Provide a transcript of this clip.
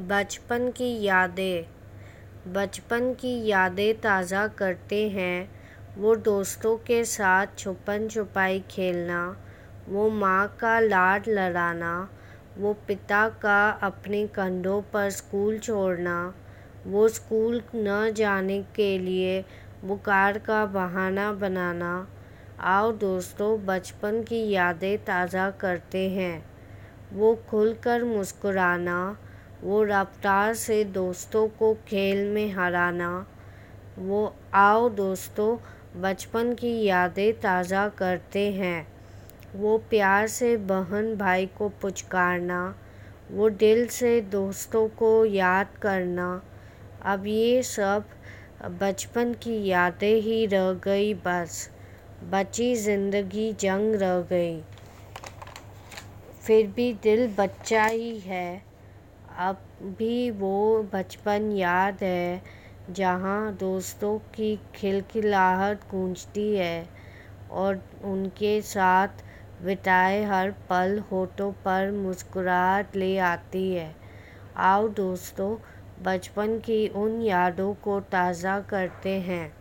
बचपन की यादें। बचपन की यादें ताज़ा करते हैं। वो दोस्तों के साथ छुपन छुपाई खेलना, वो माँ का लाड लड़ाना, वो पिता का अपने कंधों पर स्कूल छोड़ना, वो स्कूल न जाने के लिए बुखार का बहाना बनाना। आओ दोस्तों, बचपन की यादें ताज़ा करते हैं। वो खुलकर मुस्कुराना वो रफ्तार से दोस्तों को खेल में हराना। वो, आओ दोस्तों, बचपन की यादें ताज़ा करते हैं। वो प्यार से बहन भाई को पुचकारना। वो दिल से दोस्तों को याद करना। अब ये सब बचपन की यादें ही रह गई बस। बची ज़िंदगी जंग रह गई। फिर भी दिल बच्चा ही है। अब भी वो बचपन याद है, जहाँ दोस्तों की खिलखिलाहट गूंजती है और उनके साथ बिताए हर पल होठों पर मुस्कुराहट ले आती है। आओ दोस्तों, बचपन की उन यादों को ताज़ा करते हैं।